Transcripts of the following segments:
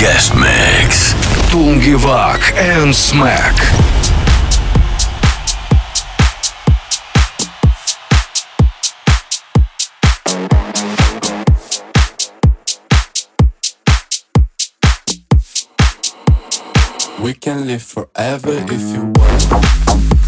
Guest Mix. Tungevaag and Smack. We can live forever if you want.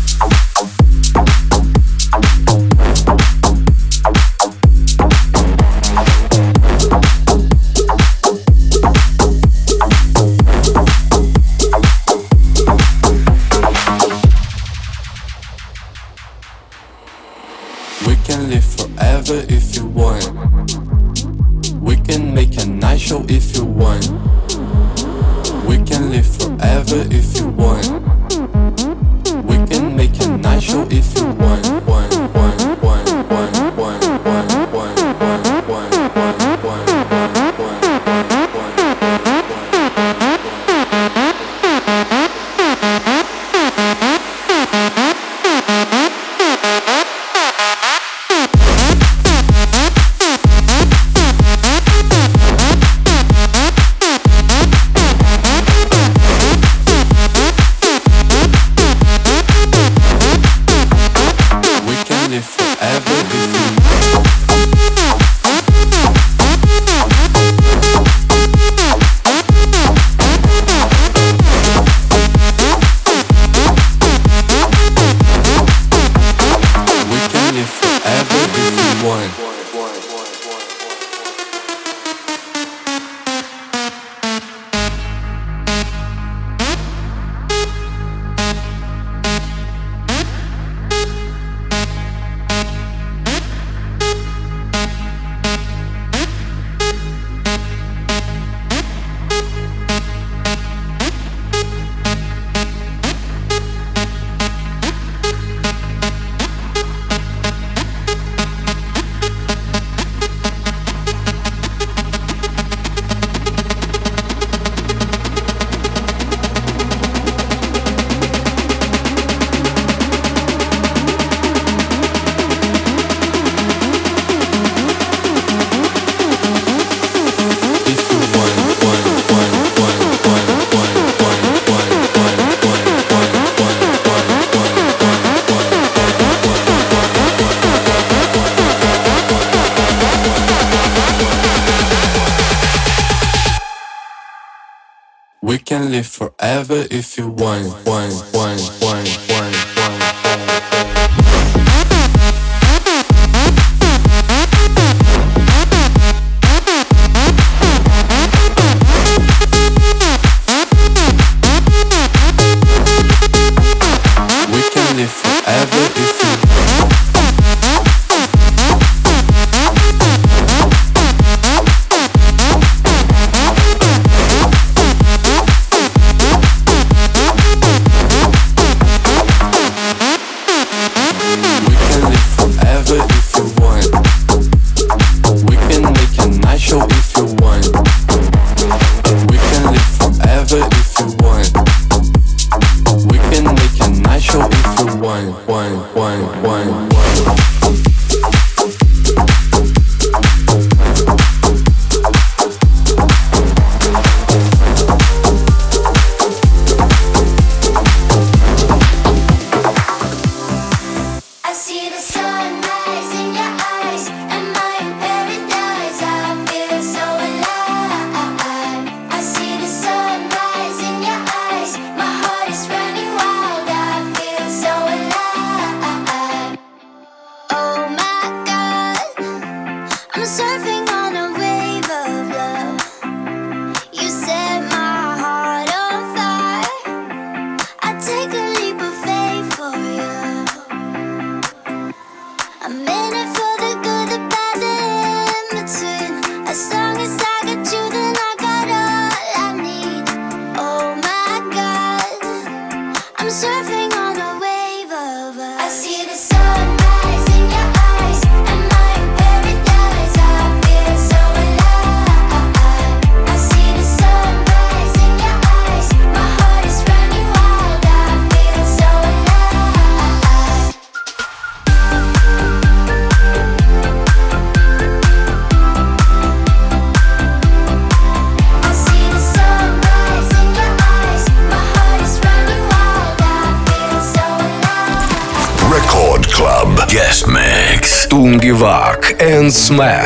Smash.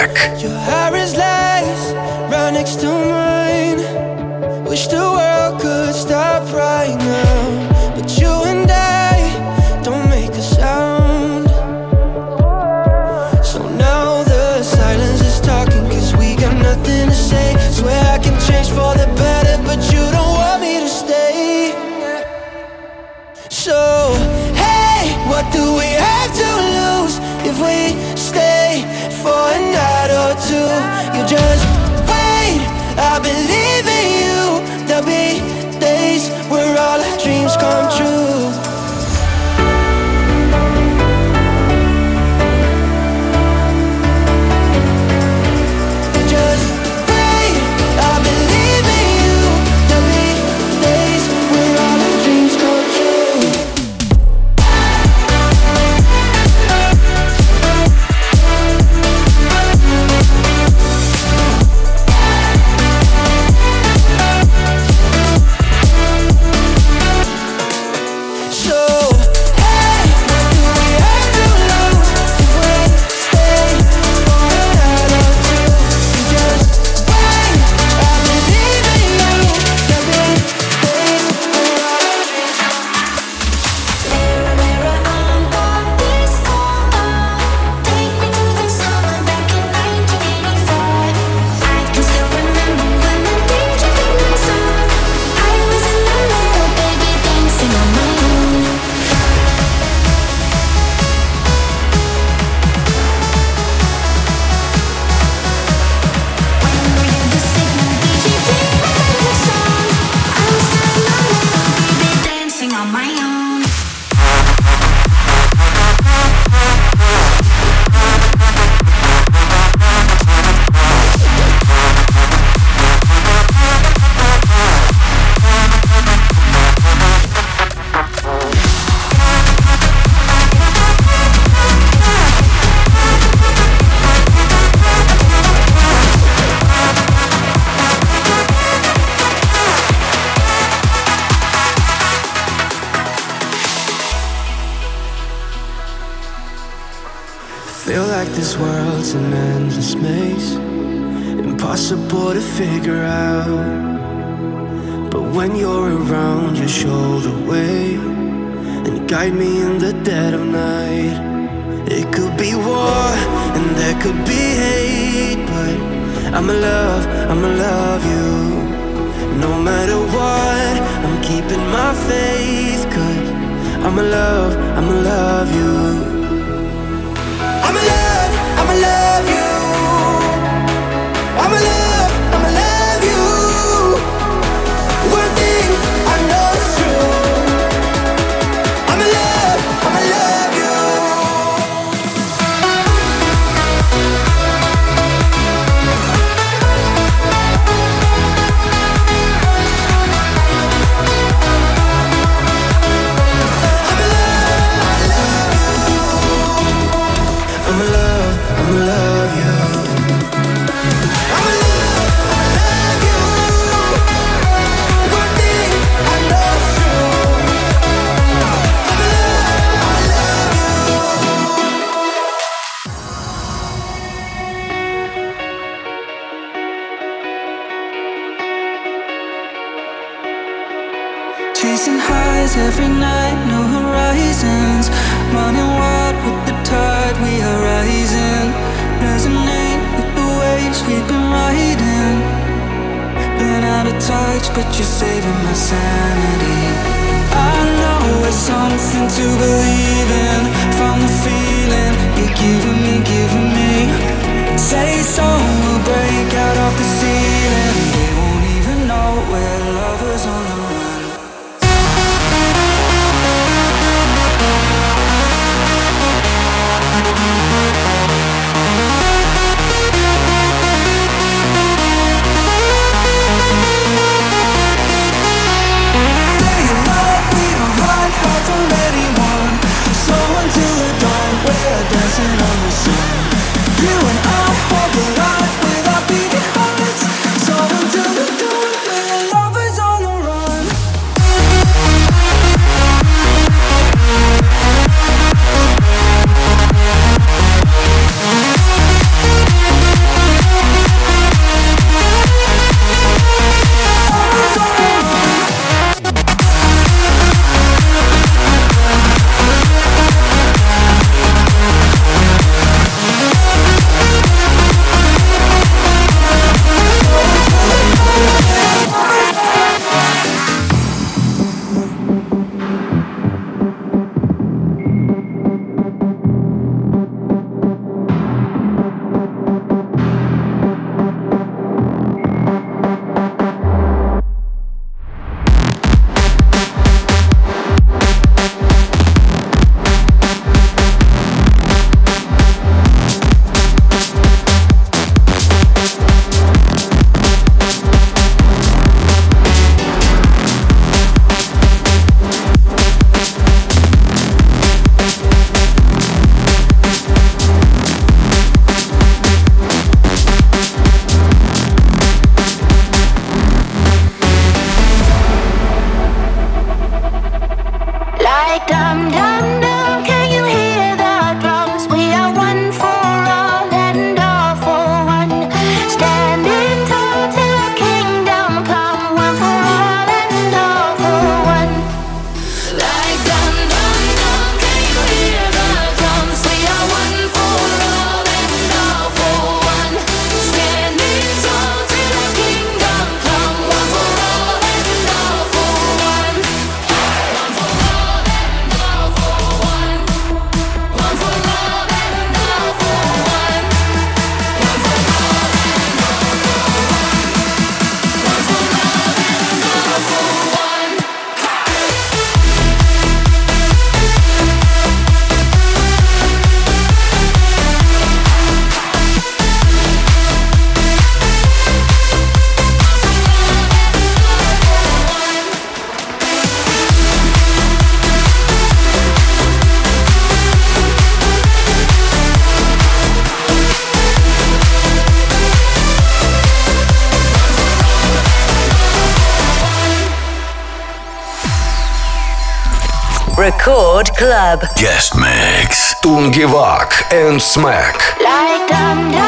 I believe in you, there'll be days where all our dreams come true. an endless maze, impossible to figure out. But when you're around, you show the way and guide me in the dead of night. It could be war and there could be hate, but I'ma love, I'ma love you. No matter what, I'm keeping my faith, cause I'ma love, I'ma love you love you. to believe in. from the feeling you're giving me, giving me. Say so. Club. Guest mix. Tungevaag and Smack. Like dum.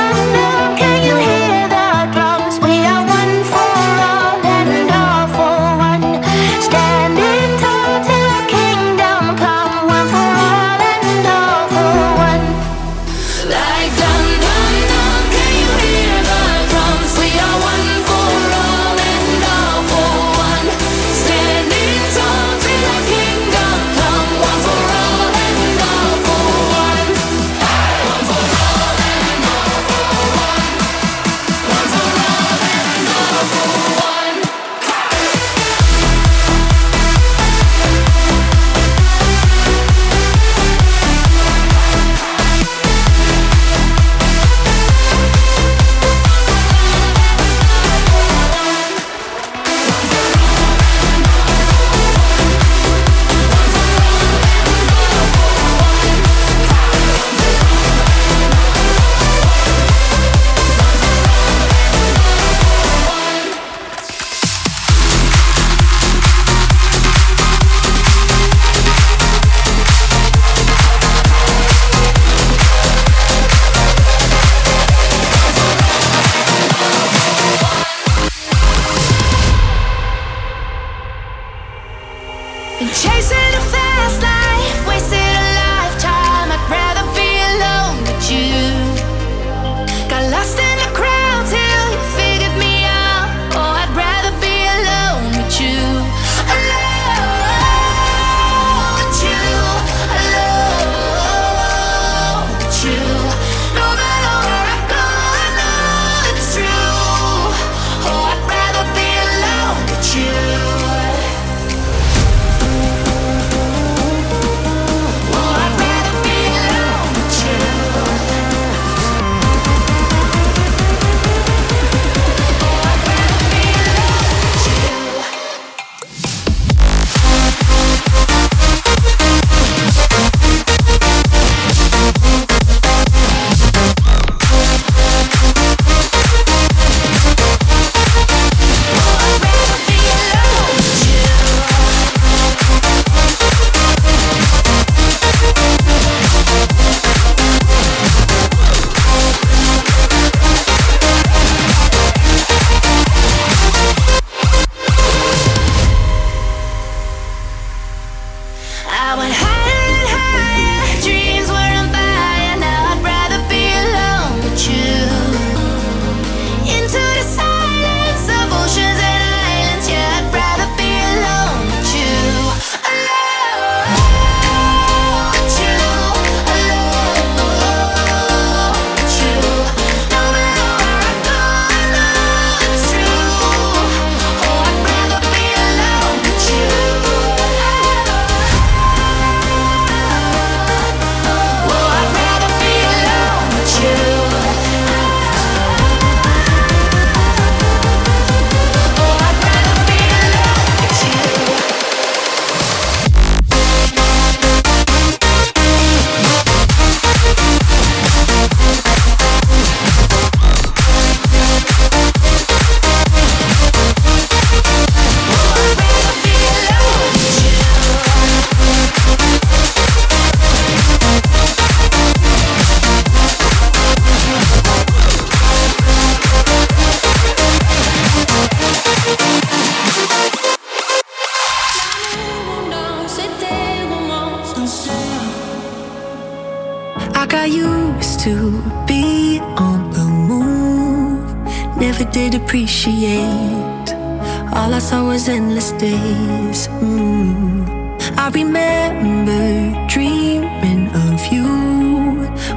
I remember dreaming of you.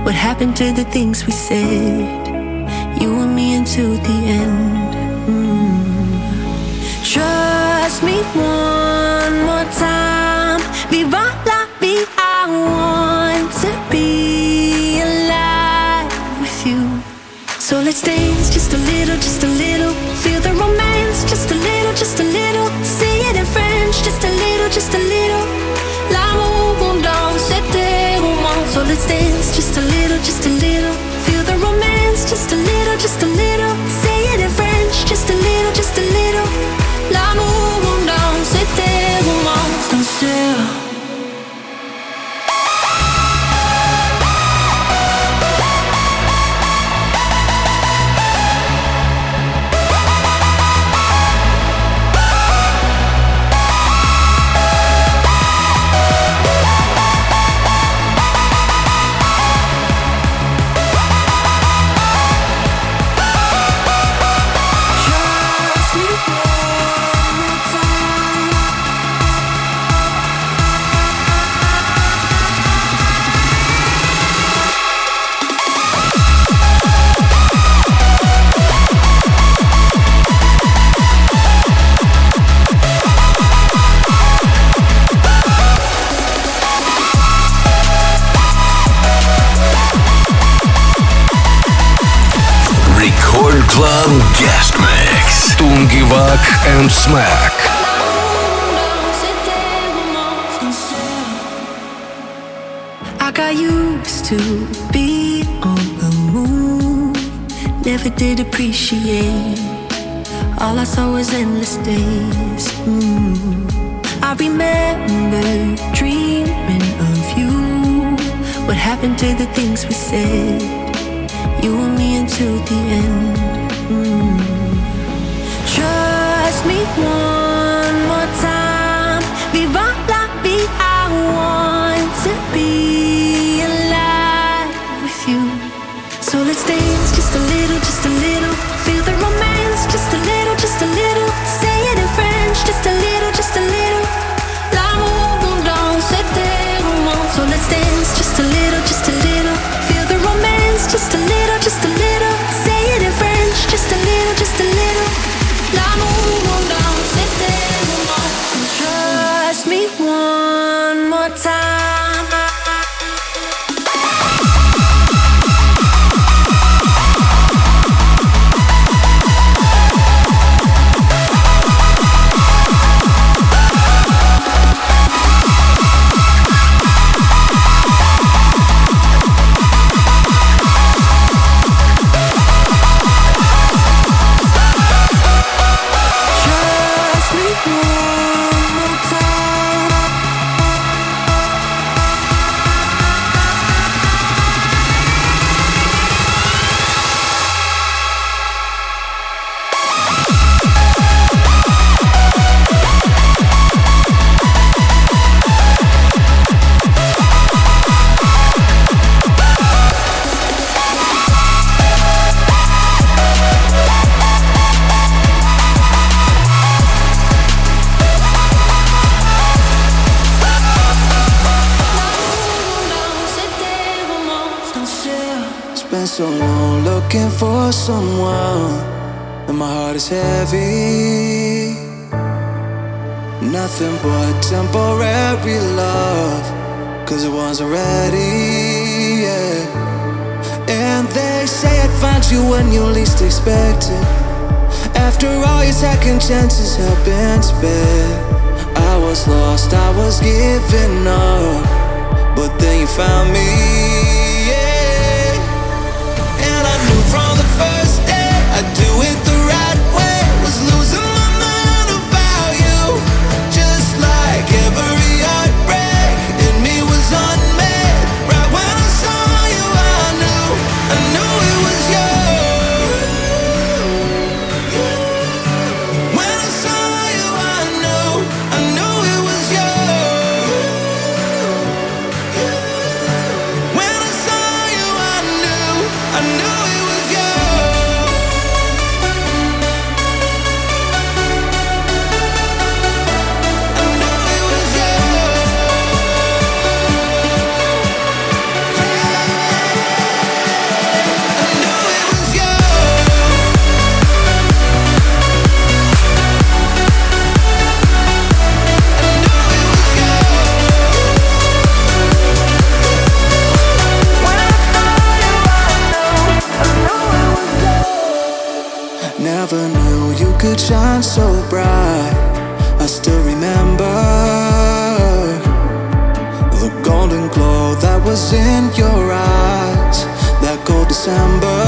What happened to the things we said? You and me until the end. Mm. Trust me one more time. Be right like me. I want to be alive with you. So let's dance just a little, just a little. Guest Mix. Tungevaag and Smack. I got used to be on the move. Never did appreciate. All I saw was endless days. Mm. I remember dreaming of you. What happened to the things we said? You and me until the end. Trust me Spent so long looking for someone, and my heart is heavy. Nothing but temporary love, cause it wasn't ready. Yeah. And they say I'd find you when you least expect it. After all your second chances have been spent, I was lost, I was giving up, but then you found me. Could shine so bright. I still remember the golden glow that was in your eyes that cold December.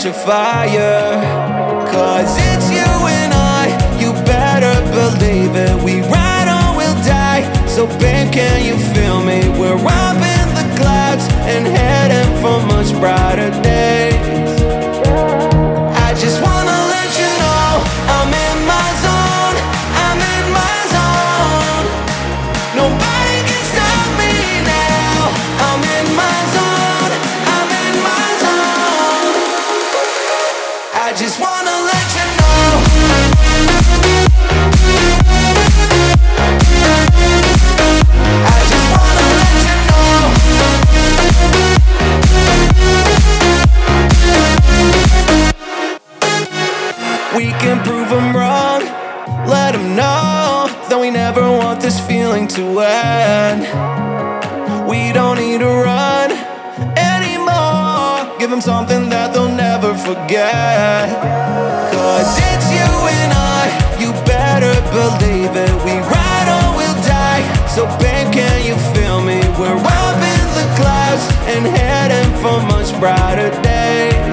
catching fire. brighter day.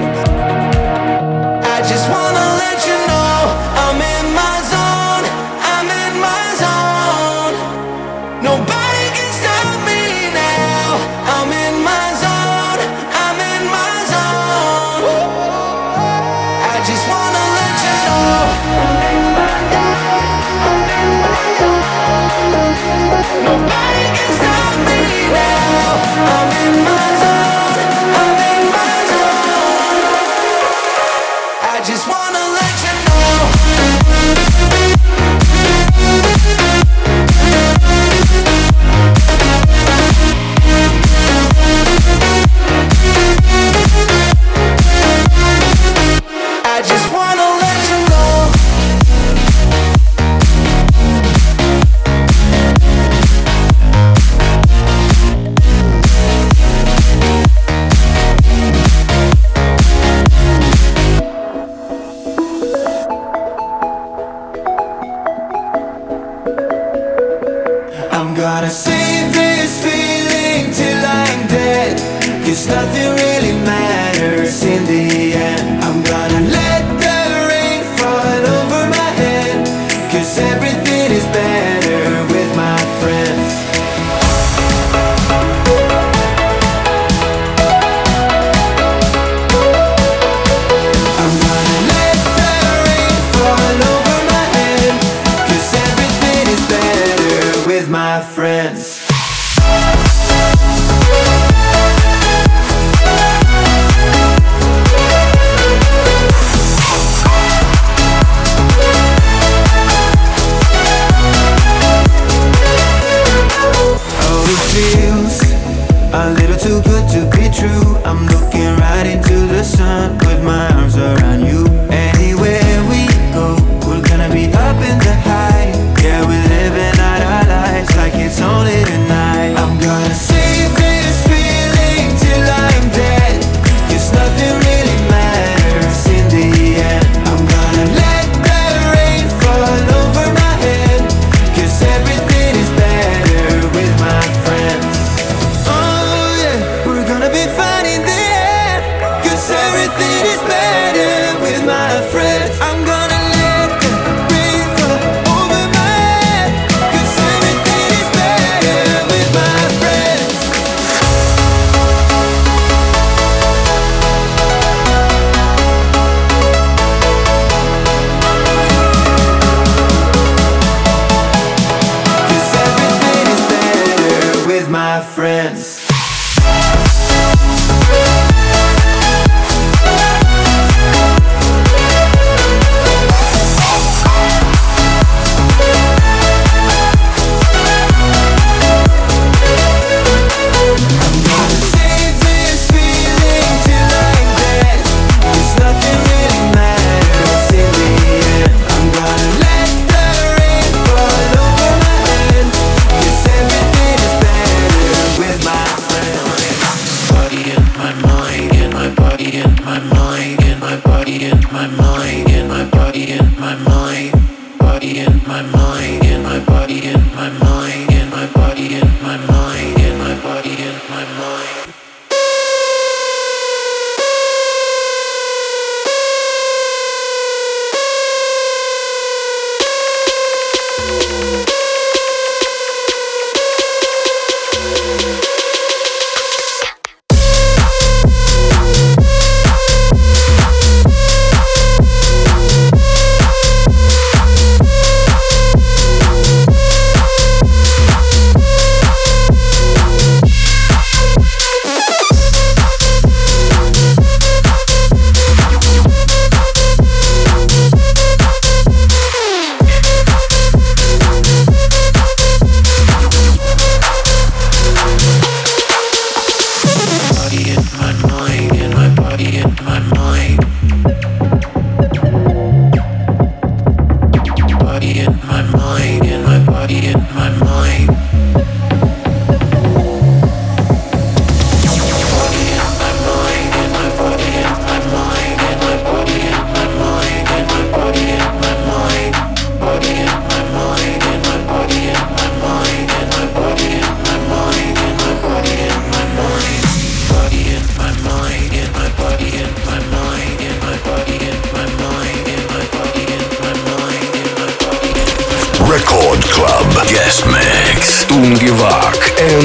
save this feeling till I'm dead. Cause nothing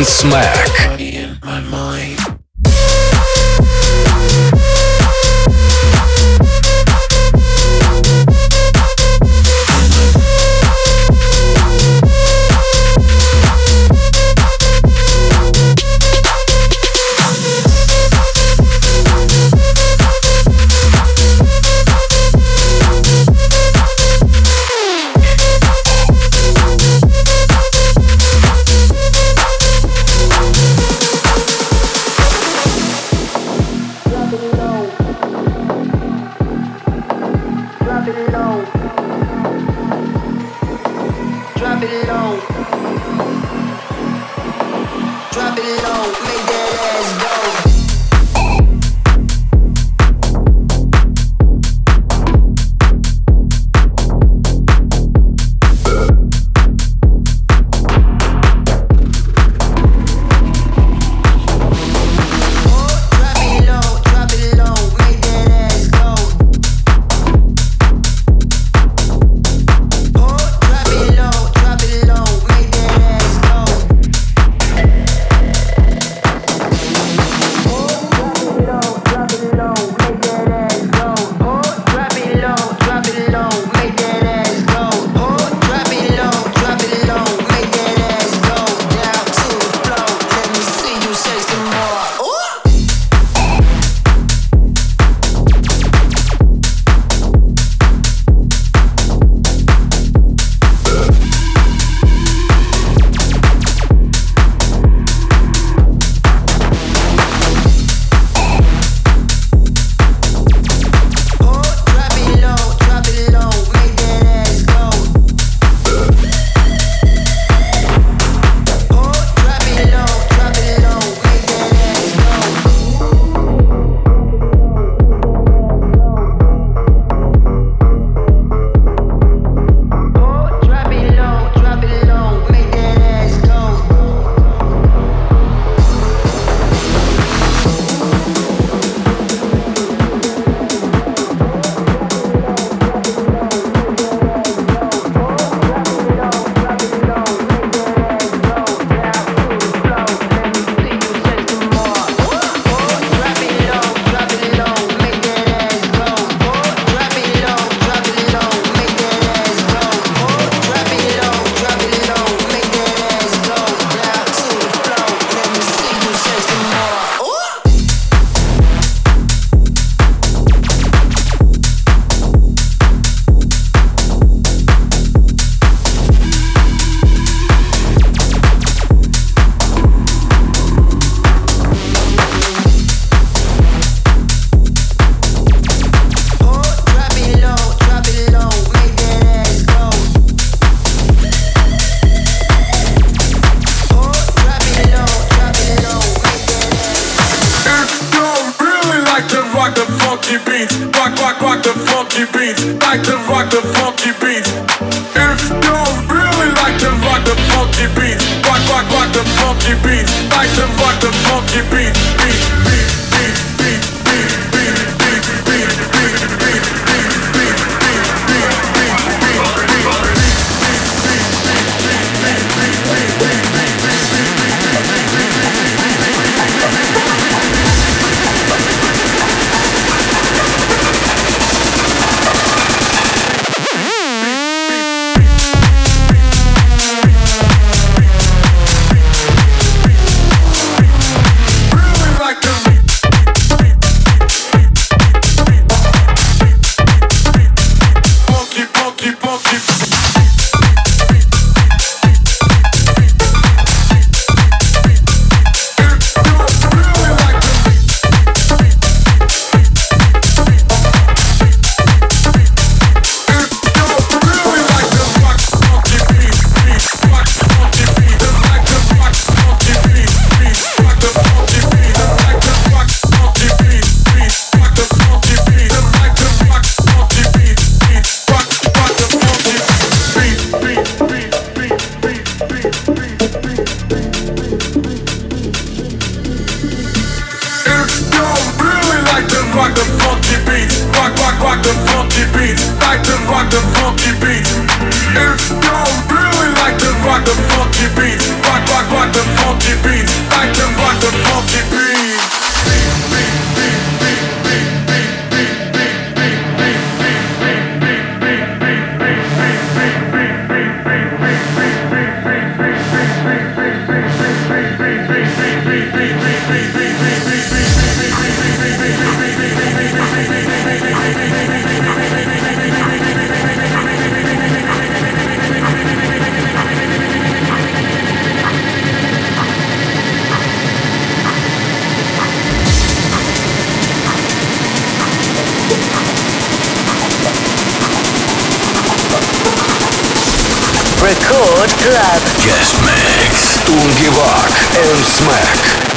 Smack. rock, rock, rock the funky beats. Like to rock the funky beats. If you really like to rock the funky beats, rock, rock, rock the funky beats. Like to rock the Record Club. Yes, man. Tungevaag and Smack.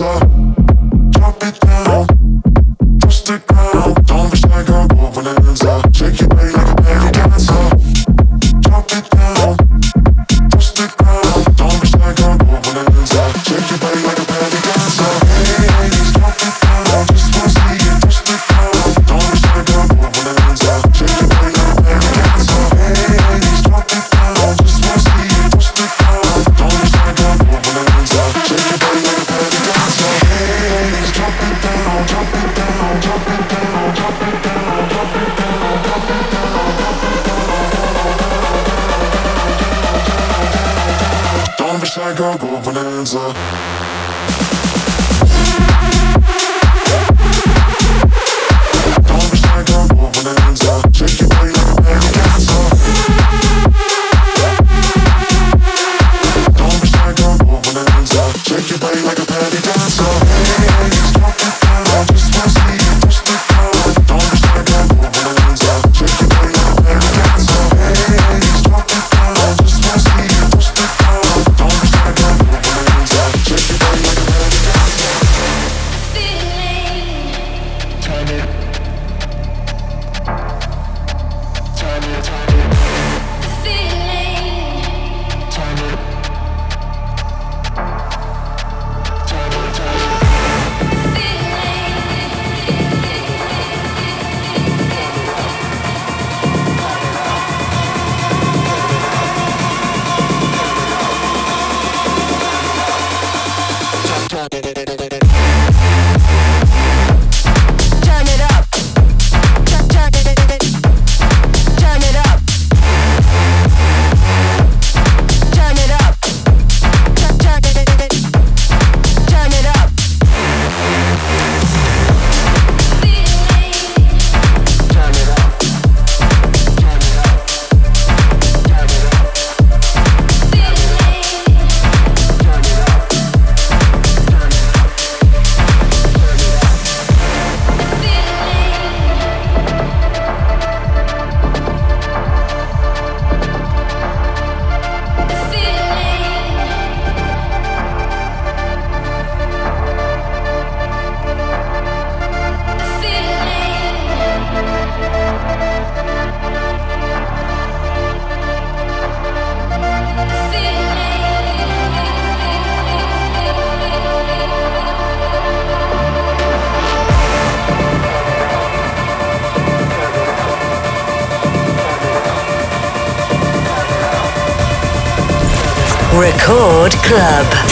Dancer. Don't be shy, go bananza.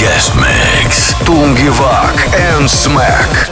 Guest Mix. Tungevaag and Smack.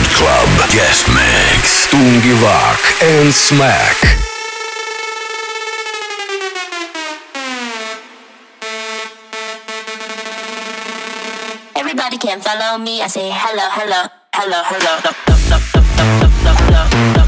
Record Club Guest Mix Tungevaag and Smack. Everybody can follow me. I say hello, hello, hello, hello. hello, hello, hello